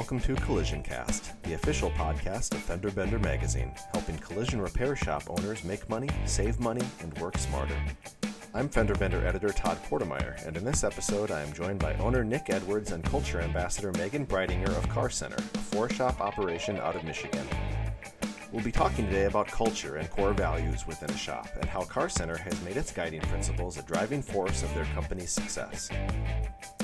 Welcome to Collision Cast, the official podcast of Fender Bender Magazine, helping collision repair shop owners make money, save money, and work smarter. I'm Fender Bender editor Todd Portemeyer, and in this episode I am joined by owner Nick Edwards and culture ambassador Megan Bridinger of Car Center, a four shop operation out of Michigan. We'll be talking today about culture and core values within a shop and how Car Center has made its guiding principles a driving force of their company's success.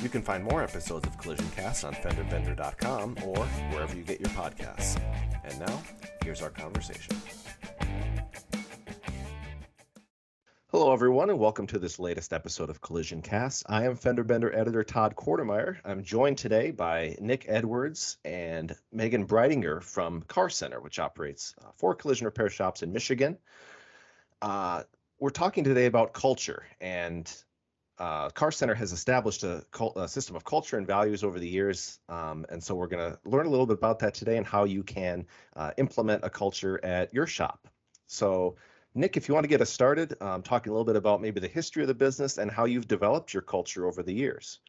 You can find more episodes of Collision Cast on FenderBender.com or wherever you get your podcasts. And now, here's our conversation. Hello, everyone, and welcome to this latest episode of Collision Cast. I am Fender Bender editor Todd Quartermeyer. I'm joined today by Nick Edwards and Megan Bridinger from Car Center, which operates uh, four collision repair shops in Michigan. Uh, we're talking today about culture, and uh, Car Center has established a, a, system of culture and values over the years, um, and so we're going to learn a little bit about that today and how you can uh, implement a culture at your shop. So Nick, if you want to get us started, um, talking a little bit about maybe the history of the business and how you've developed your culture over the years.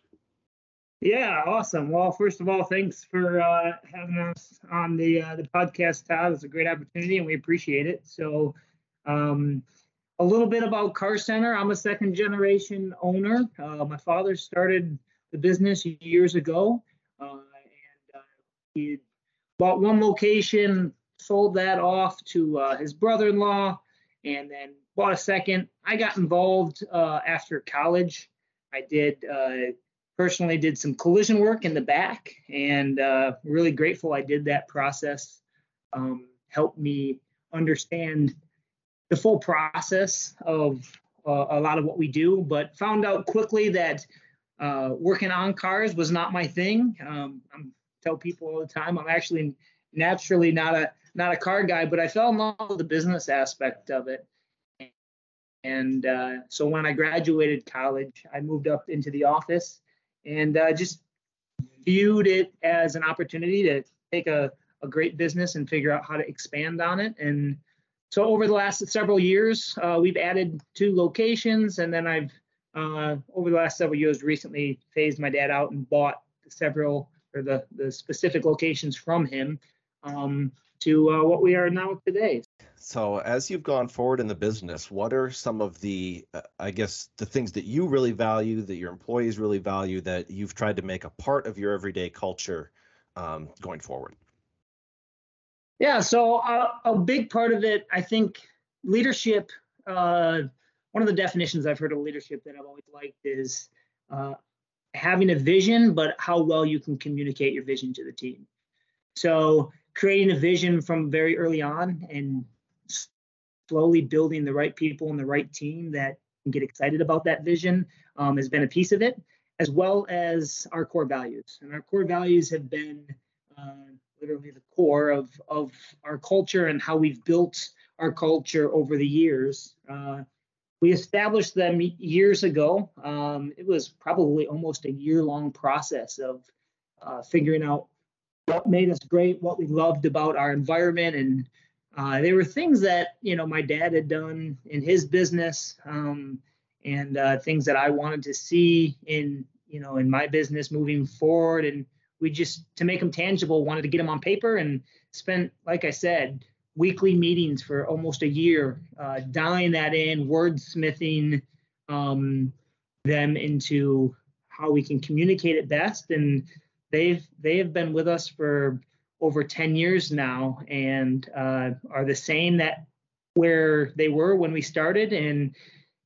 Yeah, awesome. Well, first of all, thanks for uh, having us on the uh, the podcast, Todd. It's a great opportunity, and we appreciate it. So, um, a little bit about Car Center. I'm a second generation owner. Uh, my father started the business years ago, uh, and uh, he bought one location, sold that off to uh, his brother-in-law and then bought a second. I got involved uh, after college. I did uh, personally did some collision work in the back, and uh, really grateful I did that process. Um, helped me understand the full process of uh, a lot of what we do, but found out quickly that uh, working on cars was not my thing. Um, I tell people all the time I'm actually naturally not a not a car guy, but I fell in love with the business aspect of it. And uh, so when I graduated college, I moved up into the office and uh, just viewed it as an opportunity to take a, a great business and figure out how to expand on it. And so over the last several years, uh, we've added two locations, and then I've uh, over the last several years recently phased my dad out and bought several or the the specific locations from him. Um, to uh, what we are now today. So, as you've gone forward in the business, what are some of the, uh, I guess, the things that you really value, that your employees really value, that you've tried to make a part of your everyday culture um, going forward? Yeah, so uh, a big part of it, I think, leadership. Uh, one of the definitions I've heard of leadership that I've always liked is uh, having a vision, but how well you can communicate your vision to the team. So creating a vision from very early on and slowly building the right people and the right team that can get excited about that vision um, has been a piece of it, as well as our core values. And our core values have been uh, literally the core of, of our culture and how we've built our culture over the years. Uh, we established them years ago. Um, it was probably almost a year long process of uh, figuring out what made us great, what we loved about our environment, and uh, they were things that you know my dad had done in his business, um, and uh, things that I wanted to see in you know in my business moving forward. And we just to make them tangible, wanted to get them on paper and spent, like I said, weekly meetings for almost a year, uh, dialing that in, wordsmithing um, them into how we can communicate it best and they've they have been with us for over 10 years now and uh, are the same that where they were when we started and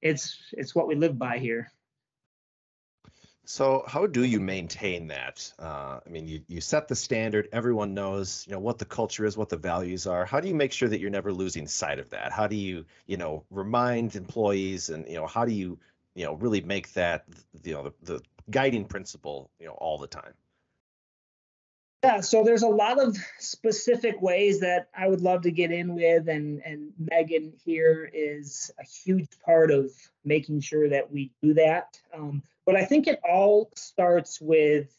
it's it's what we live by here. So how do you maintain that? Uh, i mean you, you set the standard everyone knows you know what the culture is what the values are. How do you make sure that you're never losing sight of that? How do you you know remind employees and you know how do you you know really make that you know the, the guiding principle you know all the time yeah, so there's a lot of specific ways that I would love to get in with, and and Megan here is a huge part of making sure that we do that. Um, but I think it all starts with,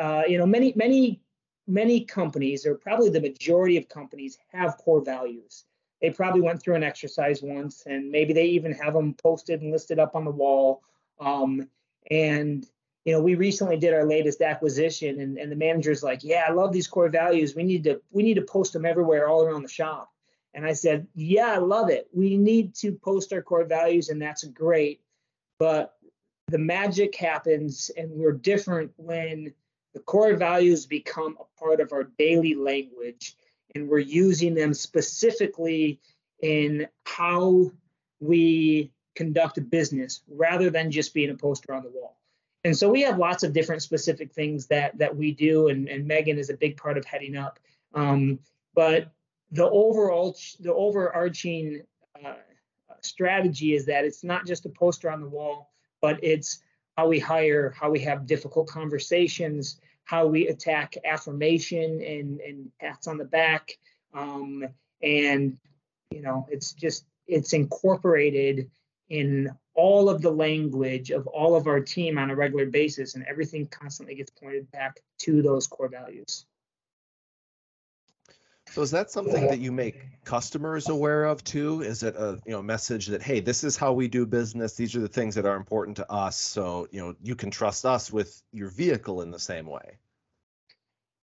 uh, you know, many many many companies, or probably the majority of companies, have core values. They probably went through an exercise once, and maybe they even have them posted and listed up on the wall. Um, and you know, we recently did our latest acquisition, and, and the manager's like, "Yeah, I love these core values. We need to we need to post them everywhere, all around the shop." And I said, "Yeah, I love it. We need to post our core values, and that's great. But the magic happens, and we're different when the core values become a part of our daily language, and we're using them specifically in how we conduct business, rather than just being a poster on the wall." And so we have lots of different specific things that that we do and, and megan is a big part of heading up. Um, but the overall the overarching uh, strategy is that it's not just a poster on the wall but it's how we hire how we have difficult conversations how we attack affirmation and and pats on the back. Um, and you know it's just it's incorporated in all of the language of all of our team on a regular basis, and everything constantly gets pointed back to those core values. So is that something that you make customers aware of too? Is it a you know message that hey, this is how we do business. These are the things that are important to us. So you know you can trust us with your vehicle in the same way.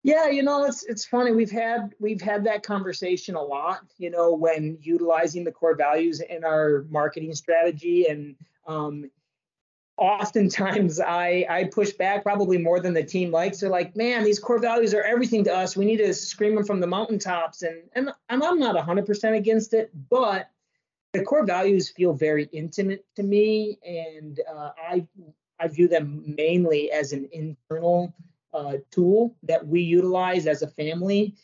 Yeah, you know, it's it's funny. We've had we've had that conversation a lot, you know, when utilizing the core values in our marketing strategy. And um, oftentimes I I push back probably more than the team likes. They're like, man, these core values are everything to us. We need to scream them from the mountaintops. And and, and I'm not 100% against it, but the core values feel very intimate to me, and uh, I I view them mainly as an internal uh, tool that we utilize as a family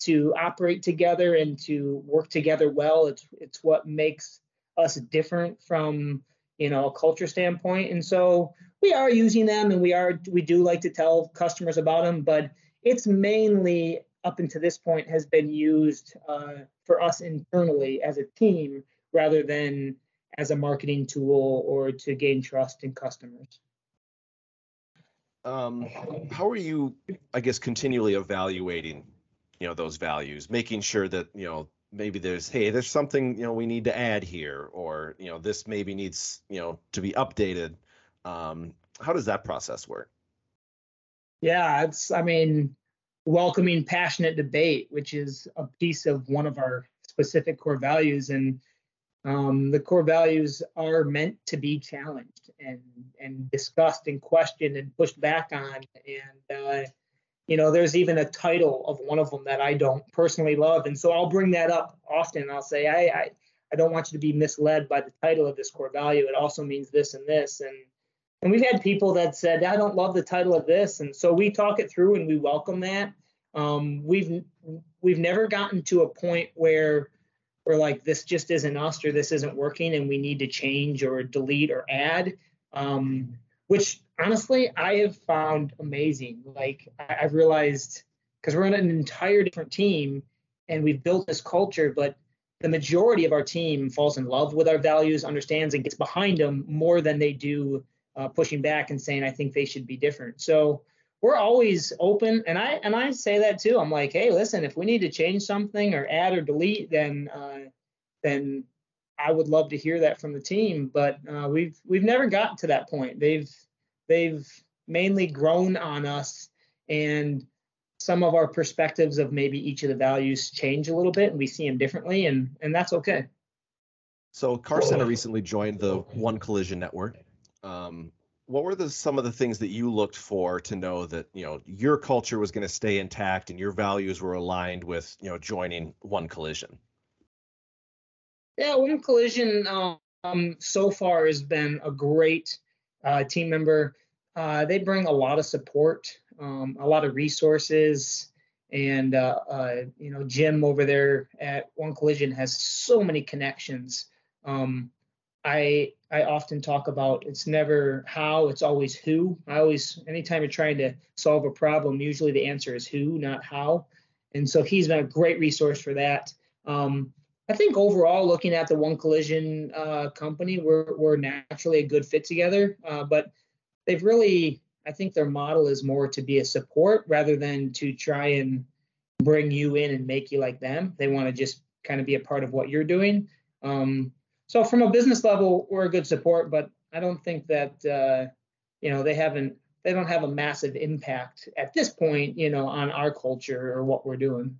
to operate together and to work together well. It's it's what makes us different from you know a culture standpoint, and so we are using them, and we are we do like to tell customers about them, but it's mainly up until this point has been used uh, for us internally as a team rather than as a marketing tool or to gain trust in customers um, how are you, I guess, continually evaluating, you know, those values, making sure that you know maybe there's hey there's something you know we need to add here or you know this maybe needs you know to be updated. Um, how does that process work? Yeah it's i mean welcoming passionate debate which is a piece of one of our specific core values. And um, the core values are meant to be challenged and and discussed and questioned and pushed back on. And uh, you know, there's even a title of one of them that I don't personally love, and so I'll bring that up often. I'll say, I, I I don't want you to be misled by the title of this core value. It also means this and this, and and we've had people that said, I don't love the title of this, and so we talk it through and we welcome that. Um, we've we've never gotten to a point where we're like this just isn't us or this isn't working and we need to change or delete or add. Um, which honestly i have found amazing. Like I, have realized because we're in an entire different team and we've built this culture but the majority of our team falls in love with our values understands and gets behind them more than they do uh, pushing back and saying i think they should be different. So we're always open. And i and i say that too. I'm like hey listen if we need to change something or add or delete then uh, then i would love to hear that from the team. But uh, we've we've never gotten to that point. They've they've mainly grown on us and some of our perspectives of maybe each of the values change a little bit and we see them differently and and that's okay. So car center recently joined the one collision network. Um, what were the some of the things that you looked for to know that you know your culture was going to stay intact and your values were aligned with you know joining one collision? Yeah one collision um, so far has been a great uh, team member. Uh, they bring a lot of support um, a lot of resources and uh, uh you know jim over there at one collision has so many connections. Um, I I often talk about it's never how, it's always who. I always anytime you're trying to solve a problem, usually the answer is who, not how. And so he's been a great resource for that. Um, I think overall, looking at the One Collision uh, company, we're we're naturally a good fit together. Uh, but they've really, I think their model is more to be a support rather than to try and bring you in and make you like them. They want to just kind of be a part of what you're doing. Um, so from a business level, we're a good support, but I don't think that uh, you know they haven't they don't have a massive impact at this point, you know, on our culture or what we're doing.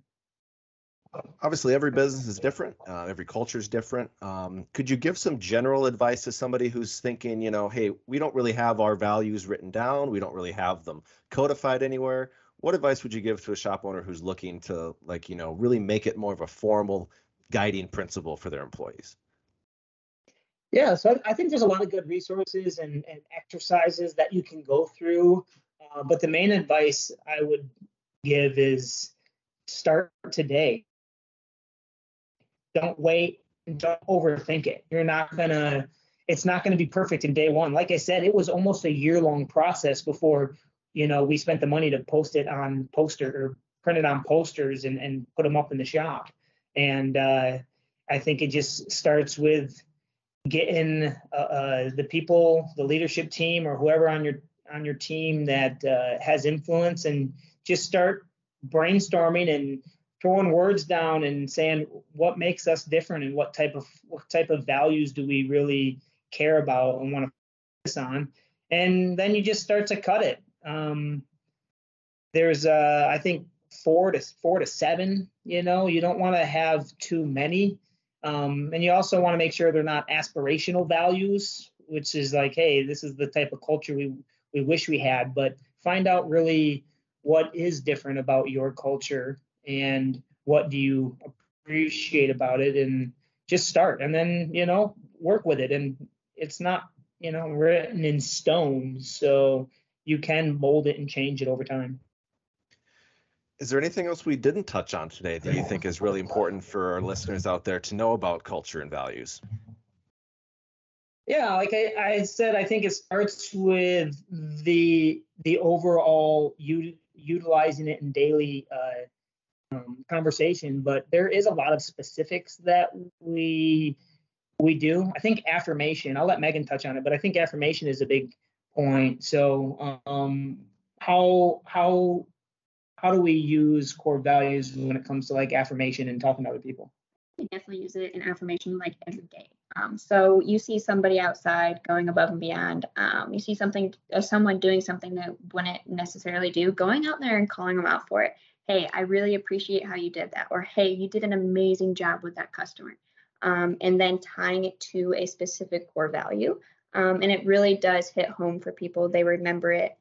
Obviously, every business is different. Uh, every culture is different. Um, could you give some general advice to somebody who's thinking, you know, hey, we don't really have our values written down. We don't really have them codified anywhere. What advice would you give to a shop owner who's looking to, like, you know, really make it more of a formal guiding principle for their employees? Yeah, so I think there's a lot of good resources and, and exercises that you can go through. Uh, but the main advice I would give is start today. Don't wait and don't overthink it. You're not gonna, it's not gonna be perfect in day one. Like I said, it was almost a year long process before, you know, we spent the money to post it on poster or print it on posters and, and put them up in the shop. And uh, I think it just starts with getting uh, uh, the people, the leadership team, or whoever on your on your team that uh, has influence, and just start brainstorming and throwing words down and saying what makes us different and what type of what type of values do we really care about and want to focus on, and then you just start to cut it. Um, there's uh, I think four to four to seven. You know, you don't want to have too many um, and you also want to make sure they're not aspirational values, which is like, hey, this is the type of culture we we wish we had. But find out really what is different about your culture and what do you appreciate about it, and just start. And then you know work with it. And it's not you know written in stone, so you can mold it and change it over time. Is there anything else we didn't touch on today that you think is really important for our listeners out there to know about culture and values? Yeah, like I, I said, I think it starts with the the overall u- utilizing it in daily uh, um, conversation, but there is a lot of specifics that we we do. I think affirmation. I'll let Megan touch on it, but I think affirmation is a big point. So, um, how how how do we use core values when it comes to like affirmation and talking to other people? We definitely use it in affirmation like every day. Um, so you see somebody outside going above and beyond. Um, you see something, or someone doing something that wouldn't necessarily do, going out there and calling them out for it. Hey, I really appreciate how you did that. Or hey, you did an amazing job with that customer. Um, and then tying it to a specific core value. Um, and it really does hit home for people. They remember it.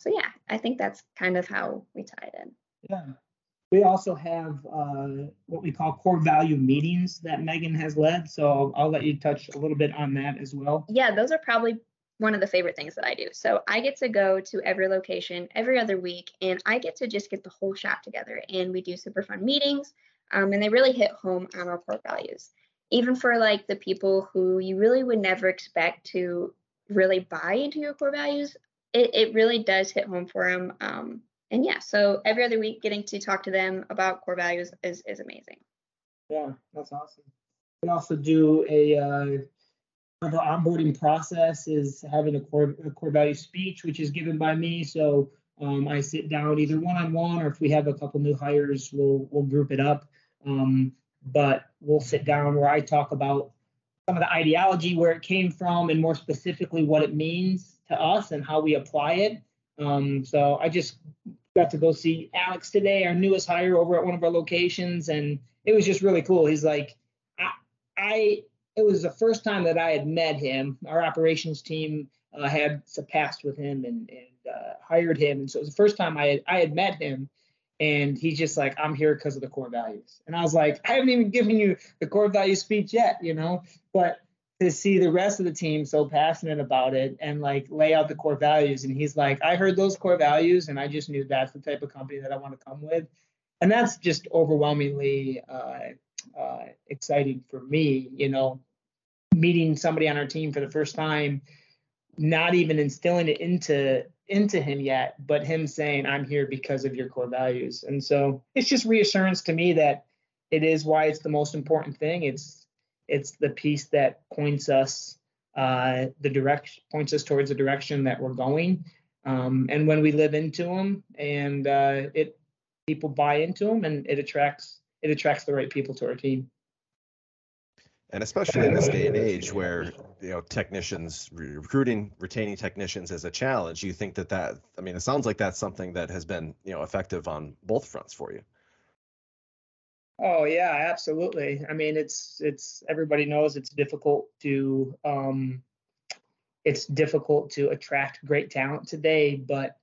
So yeah, I think that's kind of how we tie it in. Yeah. We also have uh, what we call core value meetings that Megan has led. So I'll, I'll let you touch a little bit on that as well. Yeah, those are probably one of the favorite things that I do. So I get to go to every location every other week, and I get to just get the whole shop together, and we do super fun meetings, um, and they really hit home on our core values. Even for like the people who you really would never expect to really buy into your core values, it, it really does hit home for them. Um, and yeah, so every other week getting to talk to them about core values is, is amazing. Yeah, that's awesome. We also do a uh, the onboarding process is having a core, a core value speech, which is given by me. So um, I sit down either one on one, or if we have a couple new hires, we'll we'll group it up. Um, but we'll sit down where I talk about some of the ideology, where it came from, and more specifically what it means to us and how we apply it. Um, so I just got to go see Alex today, our newest hire over at one of our locations, and it was just really cool. He's like, I, I it was the first time that I had met him. Our operations team uh, had surpassed with him and, and uh, hired him, and so it was the first time I had, I had met him. And he's just like, I'm here because of the core values. And I was like, I haven't even given you the core value speech yet, you know. But to see the rest of the team so passionate about it and like lay out the core values. And he's like, I heard those core values and I just knew that's the type of company that I want to come with. And that's just overwhelmingly uh, uh, exciting for me, you know, meeting somebody on our team for the first time, not even instilling it into into him yet, but him saying, I'm here because of your core values. And so it's just reassurance to me that it is why it's the most important thing. It's it's the piece that points us uh, the direction points us towards the direction that we're going. Um, and when we live into them, and uh, it people buy into them, and it attracts it attracts the right people to our team. And especially in this day and age where you know technicians recruiting retaining technicians is a challenge, you think that that I mean it sounds like that's something that has been you know effective on both fronts for you. Oh yeah, absolutely. I mean, it's it's everybody knows it's difficult to um, it's difficult to attract great talent today, but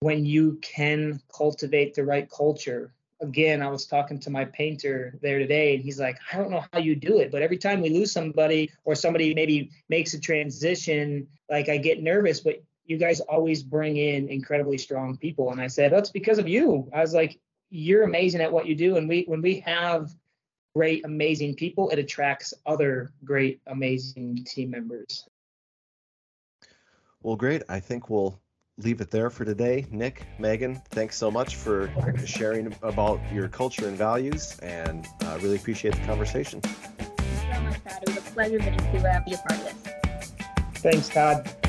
when you can cultivate the right culture, again, I was talking to my painter there today, and he's like, I don't know how you do it, but every time we lose somebody or somebody maybe makes a transition, like I get nervous, but you guys always bring in incredibly strong people. And I said, that's because of you. I was like, you're amazing at what you do. And we, when we have great, amazing people, it attracts other great, amazing team members. Well, great. I think we'll leave it there for today. Nick, Megan, thanks so much for sharing about your culture and values, and uh, really appreciate the conversation. Thank you so much, Todd. It was a pleasure getting to uh, be a part of this. Thanks, Todd.